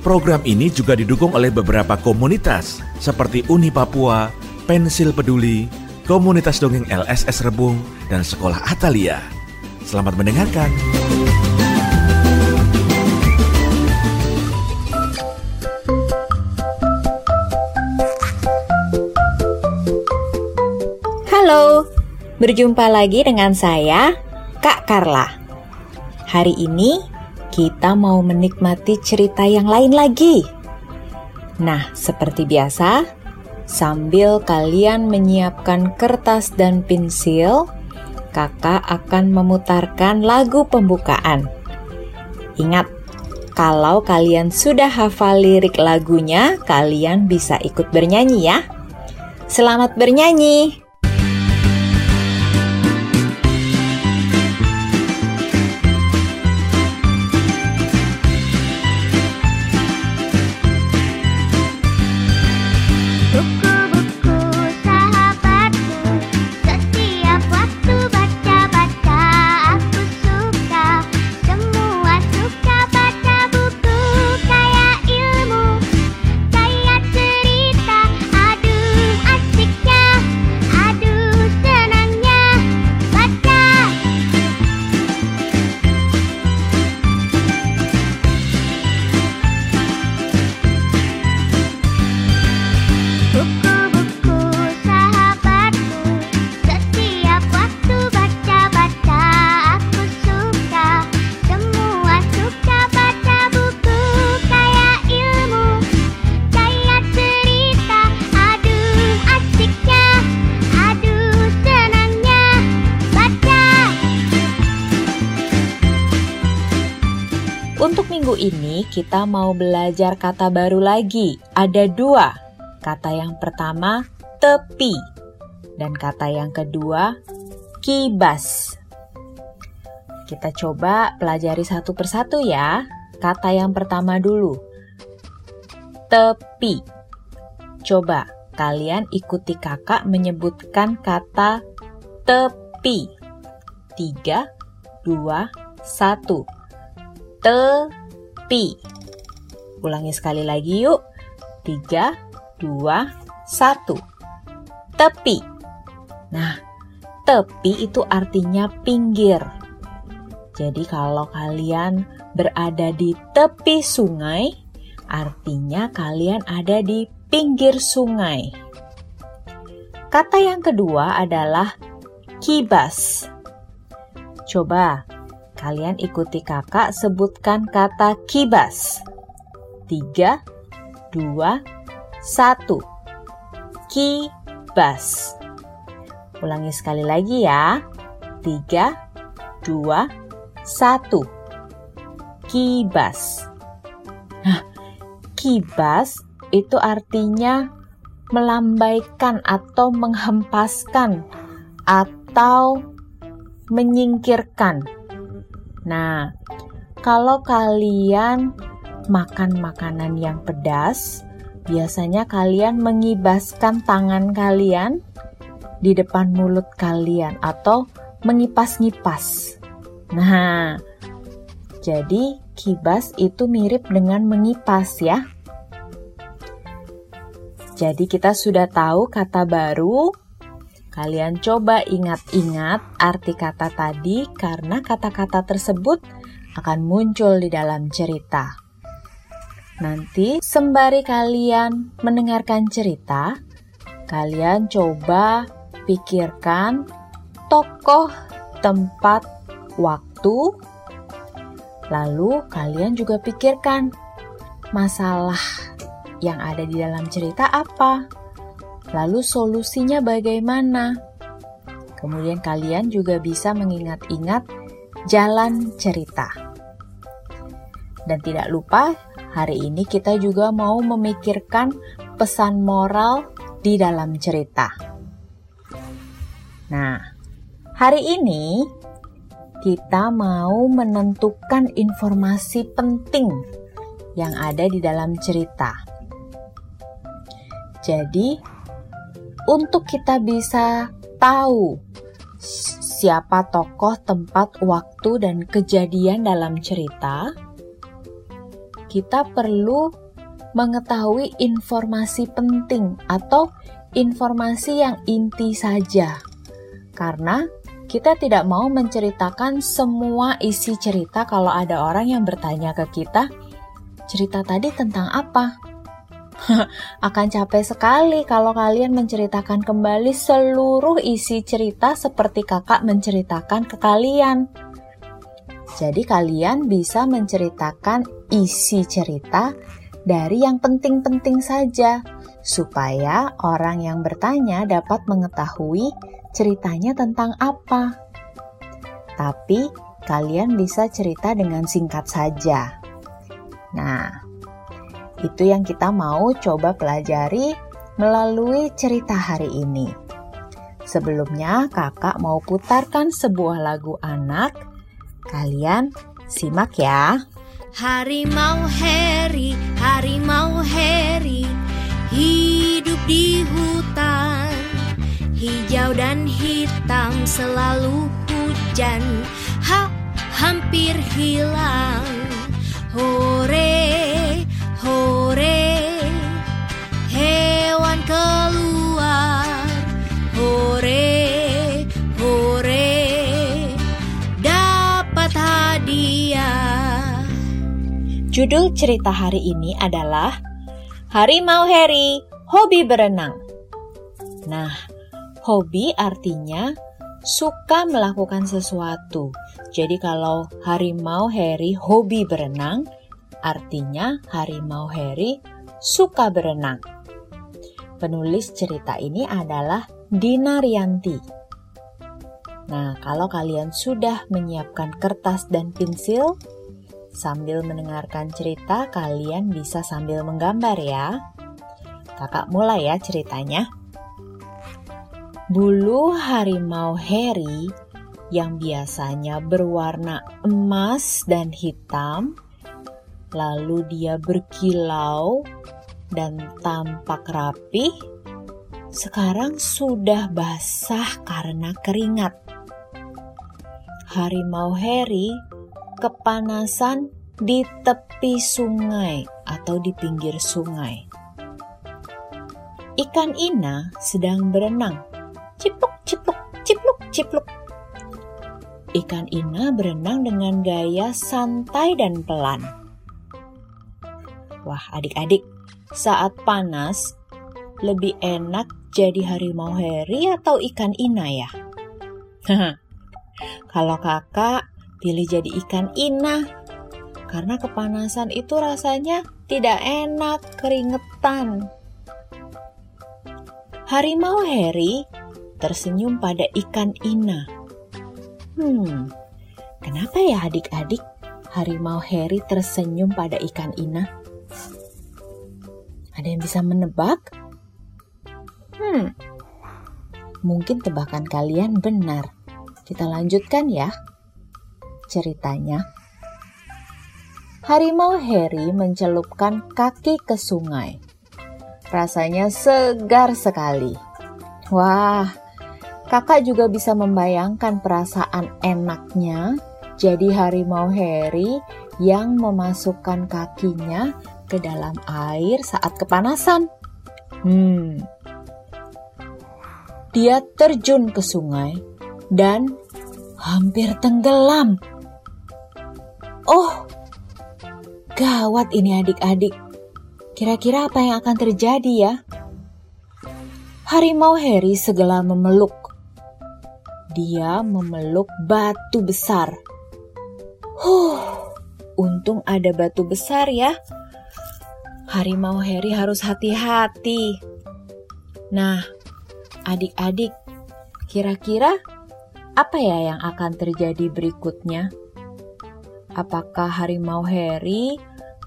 Program ini juga didukung oleh beberapa komunitas seperti Uni Papua, Pensil Peduli, komunitas dongeng LSS Rebung, dan sekolah Atalia. Selamat mendengarkan. Halo, berjumpa lagi dengan saya, Kak Carla. Hari ini kita mau menikmati cerita yang lain lagi. Nah, seperti biasa, Sambil kalian menyiapkan kertas dan pensil, kakak akan memutarkan lagu pembukaan. Ingat, kalau kalian sudah hafal lirik lagunya, kalian bisa ikut bernyanyi ya. Selamat bernyanyi! Ini kita mau belajar kata baru lagi. Ada dua. Kata yang pertama tepi dan kata yang kedua kibas. Kita coba pelajari satu persatu ya. Kata yang pertama dulu. Tepi. Coba kalian ikuti kakak menyebutkan kata tepi. Tiga, dua, satu. Tepi tepi. Ulangi sekali lagi yuk. Tiga, dua, satu. Tepi. Nah, tepi itu artinya pinggir. Jadi kalau kalian berada di tepi sungai, artinya kalian ada di pinggir sungai. Kata yang kedua adalah kibas. Coba Kalian ikuti kakak sebutkan kata kibas. Tiga, dua, satu. Kibas. Ulangi sekali lagi ya. Tiga, dua, satu. Kibas. Nah, kibas itu artinya melambaikan atau menghempaskan atau menyingkirkan Nah, kalau kalian makan makanan yang pedas, biasanya kalian mengibaskan tangan kalian di depan mulut kalian atau mengipas-ngipas. Nah, jadi kibas itu mirip dengan mengipas ya. Jadi kita sudah tahu kata baru Kalian coba ingat-ingat arti kata tadi karena kata-kata tersebut akan muncul di dalam cerita. Nanti sembari kalian mendengarkan cerita, kalian coba pikirkan tokoh, tempat, waktu, lalu kalian juga pikirkan masalah yang ada di dalam cerita apa. Lalu solusinya bagaimana? Kemudian kalian juga bisa mengingat-ingat jalan cerita. Dan tidak lupa hari ini kita juga mau memikirkan pesan moral di dalam cerita. Nah, hari ini kita mau menentukan informasi penting yang ada di dalam cerita. Jadi, untuk kita bisa tahu siapa tokoh, tempat, waktu, dan kejadian dalam cerita, kita perlu mengetahui informasi penting atau informasi yang inti saja. Karena kita tidak mau menceritakan semua isi cerita kalau ada orang yang bertanya ke kita, cerita tadi tentang apa? Akan capek sekali kalau kalian menceritakan kembali seluruh isi cerita seperti kakak menceritakan ke kalian. Jadi kalian bisa menceritakan isi cerita dari yang penting-penting saja supaya orang yang bertanya dapat mengetahui ceritanya tentang apa. Tapi kalian bisa cerita dengan singkat saja. Nah, itu yang kita mau coba pelajari melalui cerita hari ini. Sebelumnya, kakak mau putarkan sebuah lagu anak Kalian simak ya. Harimau Harry, harimau Harry, hidup di hutan. Hijau dan hitam selalu hujan, ha, hampir hilang. Hore, hore, hewan keluar. Hore, Judul cerita hari ini adalah Harimau Harry Hobi Berenang. Nah, hobi artinya suka melakukan sesuatu. Jadi kalau harimau Harry hobi berenang, artinya harimau Harry suka berenang. Penulis cerita ini adalah Dina Rianti. Nah, kalau kalian sudah menyiapkan kertas dan pensil, Sambil mendengarkan cerita, kalian bisa sambil menggambar ya. Kakak mulai ya ceritanya. Bulu harimau Harry yang biasanya berwarna emas dan hitam, lalu dia berkilau dan tampak rapi, sekarang sudah basah karena keringat. Harimau Harry kepanasan di tepi sungai atau di pinggir sungai. Ikan ina sedang berenang. Cipluk, cipluk, cipluk, cipluk. Ikan ina berenang dengan gaya santai dan pelan. Wah, adik-adik, saat panas lebih enak jadi harimau heri atau ikan ina ya? Kalau kakak pilih jadi ikan ina. Karena kepanasan itu rasanya tidak enak, keringetan. Harimau Harry tersenyum pada ikan ina. Hmm, kenapa ya adik-adik harimau Harry tersenyum pada ikan ina? Ada yang bisa menebak? Hmm, mungkin tebakan kalian benar. Kita lanjutkan ya ceritanya. Harimau Harry mencelupkan kaki ke sungai. Rasanya segar sekali. Wah, kakak juga bisa membayangkan perasaan enaknya jadi harimau Harry yang memasukkan kakinya ke dalam air saat kepanasan. Hmm. Dia terjun ke sungai dan hampir tenggelam. Oh, gawat ini adik-adik. Kira-kira apa yang akan terjadi ya? Harimau Harry segera memeluk. Dia memeluk batu besar. Huh, untung ada batu besar ya. Harimau Harry harus hati-hati. Nah, adik-adik, kira-kira apa ya yang akan terjadi berikutnya? Apakah harimau Harry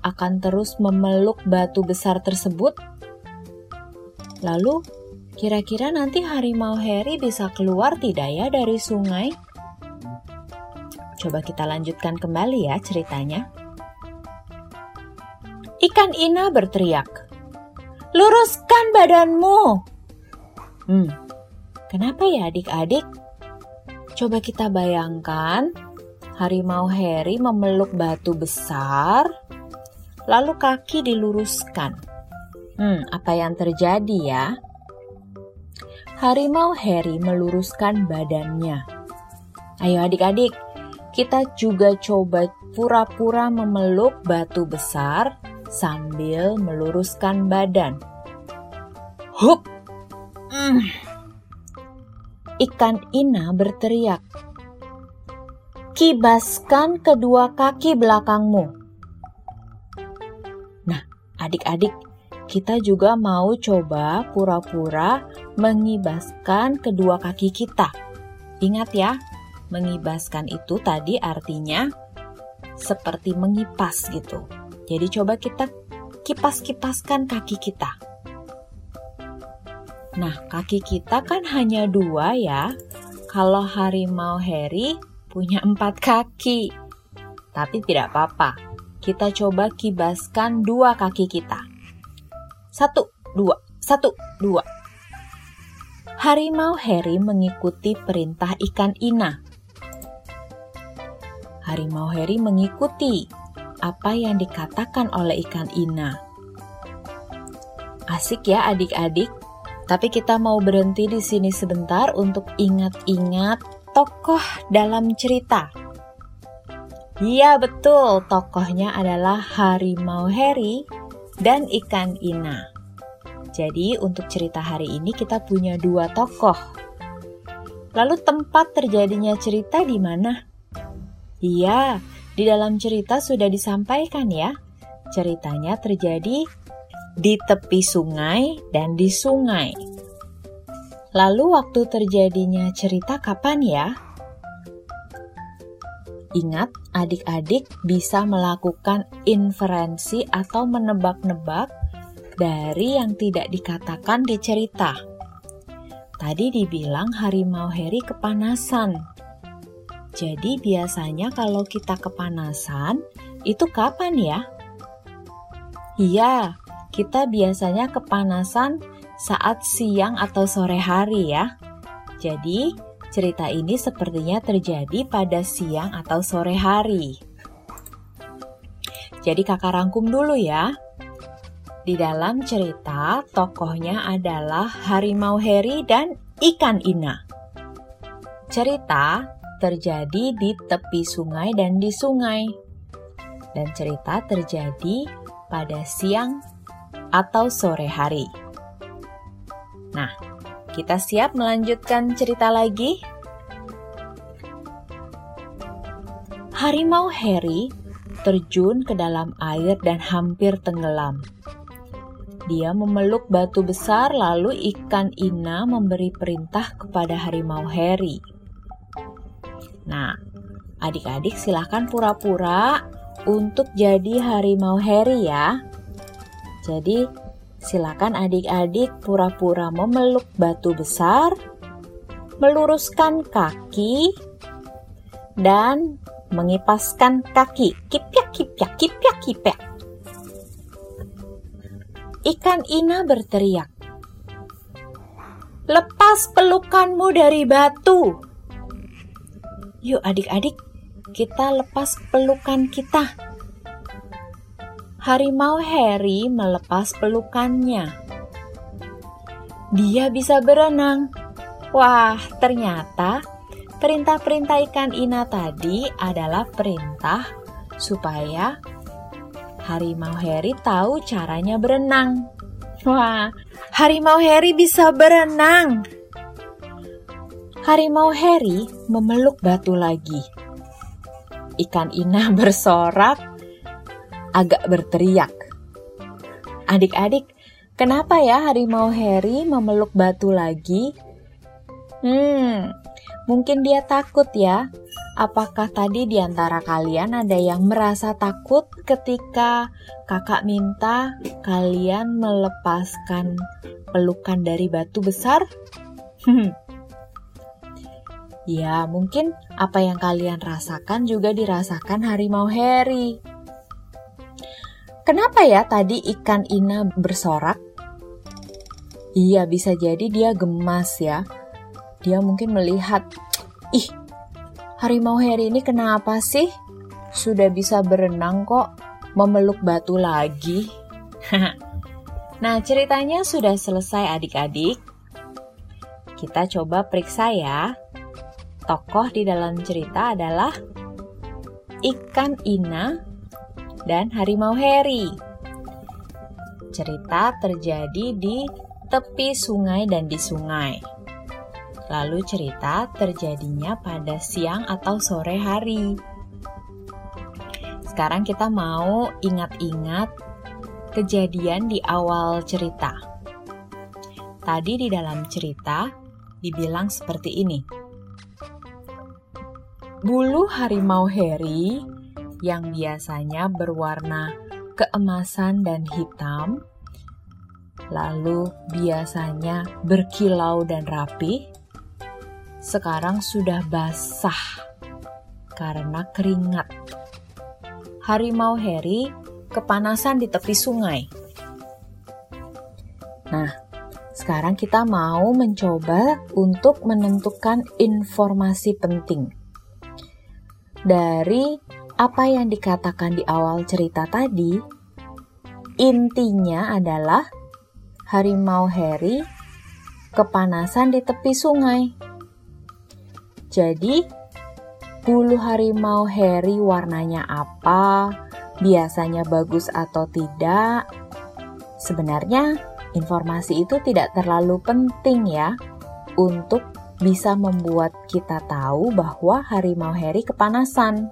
akan terus memeluk batu besar tersebut? Lalu, kira-kira nanti harimau Harry bisa keluar tidak ya dari sungai? Coba kita lanjutkan kembali ya ceritanya. Ikan Ina berteriak, "Luruskan badanmu!" Hmm, kenapa ya adik-adik? Coba kita bayangkan harimau Harry memeluk batu besar, lalu kaki diluruskan. Hmm, apa yang terjadi ya? Harimau Harry meluruskan badannya. Ayo adik-adik, kita juga coba pura-pura memeluk batu besar sambil meluruskan badan. Hup! Mm. Ikan Ina berteriak. Kibaskan kedua kaki belakangmu. Nah, adik-adik, kita juga mau coba pura-pura mengibaskan kedua kaki kita. Ingat ya, mengibaskan itu tadi artinya seperti mengipas gitu. Jadi coba kita kipas-kipaskan kaki kita. Nah, kaki kita kan hanya dua ya. Kalau harimau Harry punya empat kaki. Tapi tidak apa-apa. Kita coba kibaskan dua kaki kita. Satu, dua, satu, dua. Harimau Harry mengikuti perintah ikan Ina. Harimau Harry mengikuti apa yang dikatakan oleh ikan Ina. Asik ya adik-adik, tapi kita mau berhenti di sini sebentar untuk ingat-ingat tokoh dalam cerita. Iya betul, tokohnya adalah harimau Harry dan ikan Ina. Jadi untuk cerita hari ini kita punya dua tokoh. Lalu tempat terjadinya cerita di mana? Iya, di dalam cerita sudah disampaikan ya, ceritanya terjadi di tepi sungai dan di sungai. Lalu waktu terjadinya cerita kapan ya? Ingat, adik-adik bisa melakukan inferensi atau menebak-nebak dari yang tidak dikatakan di cerita. Tadi dibilang harimau Harry kepanasan. Jadi biasanya kalau kita kepanasan, itu kapan ya? Iya, kita biasanya kepanasan saat siang atau sore hari ya. Jadi, cerita ini sepertinya terjadi pada siang atau sore hari. Jadi kakak rangkum dulu ya. Di dalam cerita, tokohnya adalah harimau Harry dan ikan Ina. Cerita terjadi di tepi sungai dan di sungai. Dan cerita terjadi pada siang atau sore hari. Nah, kita siap melanjutkan cerita lagi? Harimau Harry terjun ke dalam air dan hampir tenggelam. Dia memeluk batu besar, lalu ikan Ina memberi perintah kepada harimau Harry Nah, adik-adik silahkan pura-pura untuk jadi harimau Harry ya. Jadi, silakan adik-adik pura-pura memeluk batu besar, meluruskan kaki, dan mengipaskan kaki. Kipyak, kipyak, kipyak, kipyak. Ikan Ina berteriak, Lepas pelukanmu dari batu. Yuk adik-adik, kita lepas pelukan kita. Harimau Harry melepas pelukannya. Dia bisa berenang. Wah, ternyata perintah-perintah ikan Ina tadi adalah perintah supaya Harimau Harry tahu caranya berenang. Wah, Harimau Harry bisa berenang. Harimau Harry memeluk batu lagi. Ikan Ina bersorak, agak berteriak. Adik-adik, kenapa ya harimau Harry memeluk batu lagi? Hmm, Mungkin dia takut ya. Apakah tadi di antara kalian ada yang merasa takut ketika kakak minta kalian melepaskan pelukan dari batu besar? ya, mungkin apa yang kalian rasakan juga dirasakan harimau Harry. Kenapa ya tadi ikan Ina bersorak? Iya, bisa jadi dia gemas ya. Dia mungkin melihat, ih, harimau Harry ini kenapa sih? Sudah bisa berenang kok, memeluk batu lagi. nah, ceritanya sudah selesai adik-adik. Kita coba periksa ya. Tokoh di dalam cerita adalah ikan Ina dan harimau Harry. Cerita terjadi di tepi sungai dan di sungai. Lalu cerita terjadinya pada siang atau sore hari. Sekarang kita mau ingat-ingat kejadian di awal cerita. Tadi di dalam cerita dibilang seperti ini. Bulu harimau Harry yang biasanya berwarna keemasan dan hitam lalu biasanya berkilau dan rapi, sekarang sudah basah karena keringat. Harimau Harry kepanasan di tepi sungai. Nah, sekarang kita mau mencoba untuk menentukan informasi penting dari apa yang dikatakan di awal cerita tadi. Intinya adalah harimau Harry kepanasan di tepi sungai. Jadi, bulu harimau Harry warnanya apa? Biasanya bagus atau tidak? Sebenarnya, informasi itu tidak terlalu penting ya untuk bisa membuat kita tahu bahwa harimau Harry kepanasan.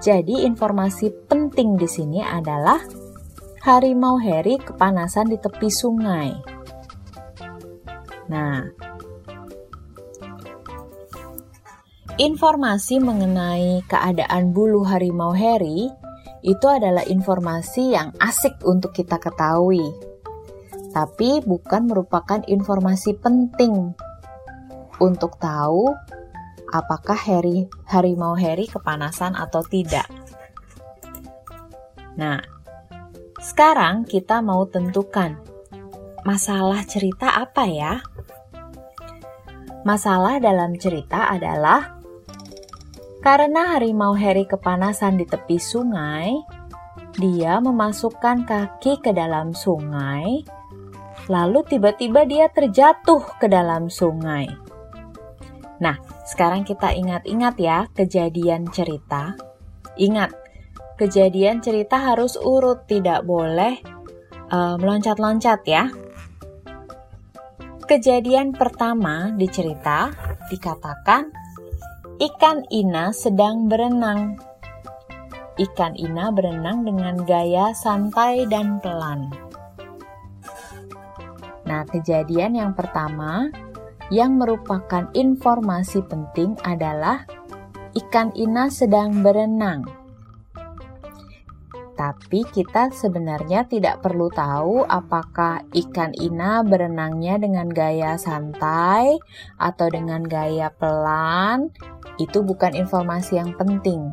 Jadi, informasi penting di sini adalah harimau Harry kepanasan di tepi sungai. Nah, informasi mengenai keadaan bulu harimau Harry itu adalah informasi yang asik untuk kita ketahui, tapi bukan merupakan informasi penting untuk tahu apakah Harry harimau Harry kepanasan atau tidak. Nah, sekarang kita mau tentukan masalah cerita apa ya? Masalah dalam cerita adalah karena harimau Harry kepanasan di tepi sungai, dia memasukkan kaki ke dalam sungai, lalu tiba-tiba dia terjatuh ke dalam sungai. Nah, sekarang kita ingat-ingat ya kejadian cerita. Ingat, kejadian cerita harus urut, tidak boleh uh, meloncat-loncat ya. Kejadian pertama di cerita dikatakan ikan Ina sedang berenang. Ikan Ina berenang dengan gaya santai dan pelan. Nah, kejadian yang pertama yang merupakan informasi penting adalah ikan Ina sedang berenang. Tapi kita sebenarnya tidak perlu tahu apakah ikan ina berenangnya dengan gaya santai atau dengan gaya pelan. Itu bukan informasi yang penting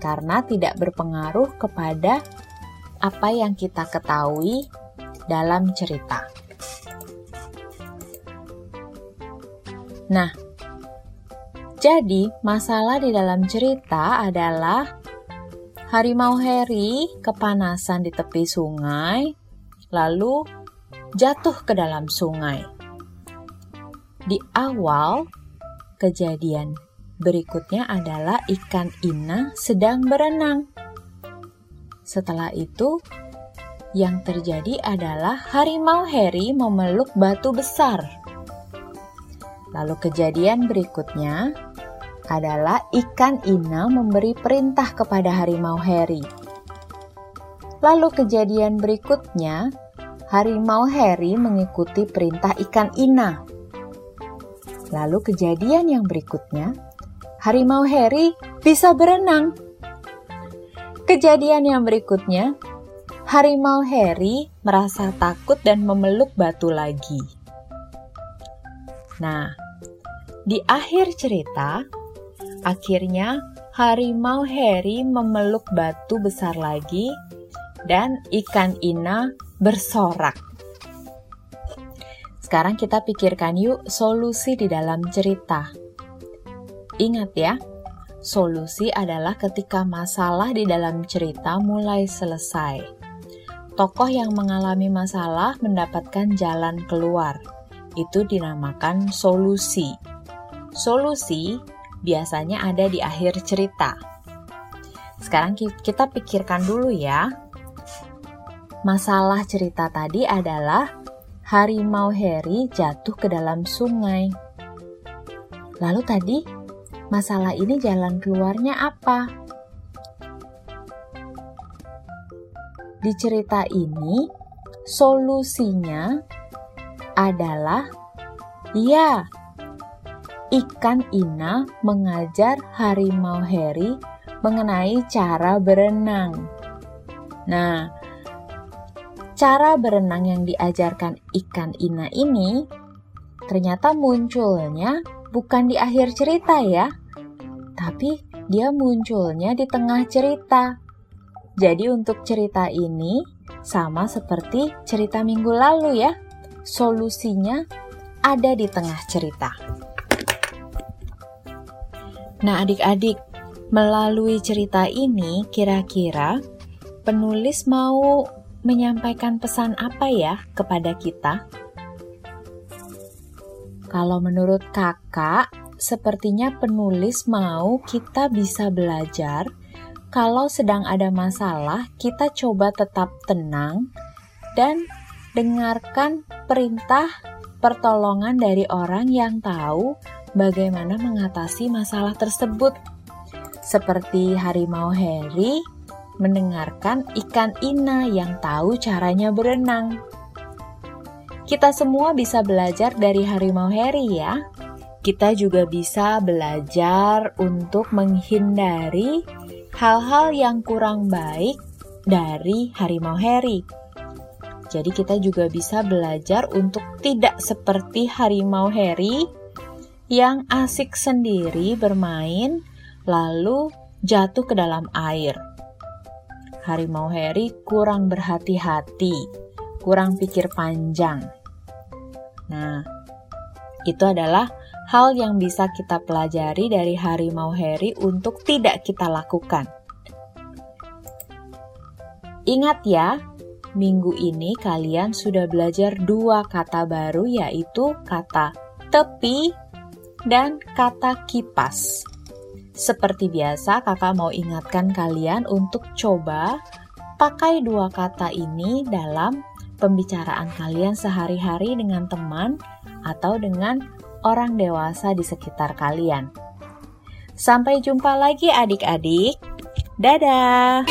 karena tidak berpengaruh kepada apa yang kita ketahui dalam cerita. Nah, jadi masalah di dalam cerita adalah Harimau Harry kepanasan di tepi sungai, lalu jatuh ke dalam sungai. Di awal kejadian berikutnya adalah ikan Ina sedang berenang. Setelah itu, yang terjadi adalah harimau Harry memeluk batu besar. Lalu kejadian berikutnya adalah ikan Ina memberi perintah kepada harimau Harry. Lalu kejadian berikutnya, harimau Harry mengikuti perintah ikan Ina. Lalu kejadian yang berikutnya, harimau Harry bisa berenang. Kejadian yang berikutnya, harimau Harry merasa takut dan memeluk batu lagi. Nah, di akhir cerita, akhirnya harimau Harry memeluk batu besar lagi dan ikan Ina bersorak. Sekarang kita pikirkan yuk solusi di dalam cerita. Ingat ya, solusi adalah ketika masalah di dalam cerita mulai selesai. Tokoh yang mengalami masalah mendapatkan jalan keluar. Itu dinamakan solusi. Solusi biasanya ada di akhir cerita. Sekarang kita pikirkan dulu ya. Masalah cerita tadi adalah harimau Harry jatuh ke dalam sungai. Lalu tadi, masalah ini jalan keluarnya apa? Di cerita ini, solusinya adalah ya, ikan Ina mengajar harimau Harry mengenai cara berenang. Nah, cara berenang yang diajarkan ikan Ina ini ternyata munculnya bukan di akhir cerita ya, tapi dia munculnya di tengah cerita. Jadi untuk cerita ini sama seperti cerita minggu lalu ya, solusinya ada di tengah cerita. Nah adik-adik, melalui cerita ini kira-kira penulis mau menyampaikan pesan apa ya kepada kita? Kalau menurut kakak, sepertinya penulis mau kita bisa belajar. Kalau sedang ada masalah, kita coba tetap tenang dan dengarkan perintah pertolongan dari orang yang tahu bagaimana mengatasi masalah tersebut. Seperti harimau Harry mendengarkan ikan Ina yang tahu caranya berenang. Kita semua bisa belajar dari harimau Harry ya. Kita juga bisa belajar untuk menghindari hal-hal yang kurang baik dari harimau Harry. Jadi kita juga bisa belajar untuk tidak seperti harimau Harry yang asik sendiri bermain lalu jatuh ke dalam air harimau Harry kurang berhati-hati, kurang pikir panjang. Nah, itu adalah hal yang bisa kita pelajari dari harimau Harry untuk tidak kita lakukan. Ingat ya, minggu ini kalian sudah belajar dua kata baru yaitu kata tepi dan kata kipas. Seperti biasa, kakak mau ingatkan kalian untuk coba pakai dua kata ini dalam pembicaraan kalian sehari-hari dengan teman atau dengan orang dewasa di sekitar kalian. Sampai jumpa lagi adik-adik. Dadah.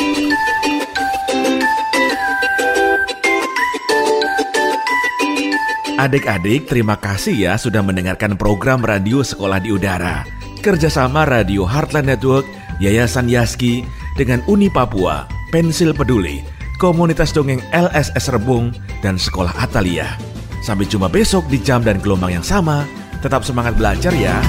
Adik-adik, terima kasih ya sudah mendengarkan program radio Sekolah di Udara kerjasama Radio Heartland Network, Yayasan Yaski, dengan Uni Papua, Pensil Peduli, Komunitas Dongeng LSS Rebung, dan Sekolah Atalia. Sampai jumpa besok di jam dan gelombang yang sama. Tetap semangat belajar ya.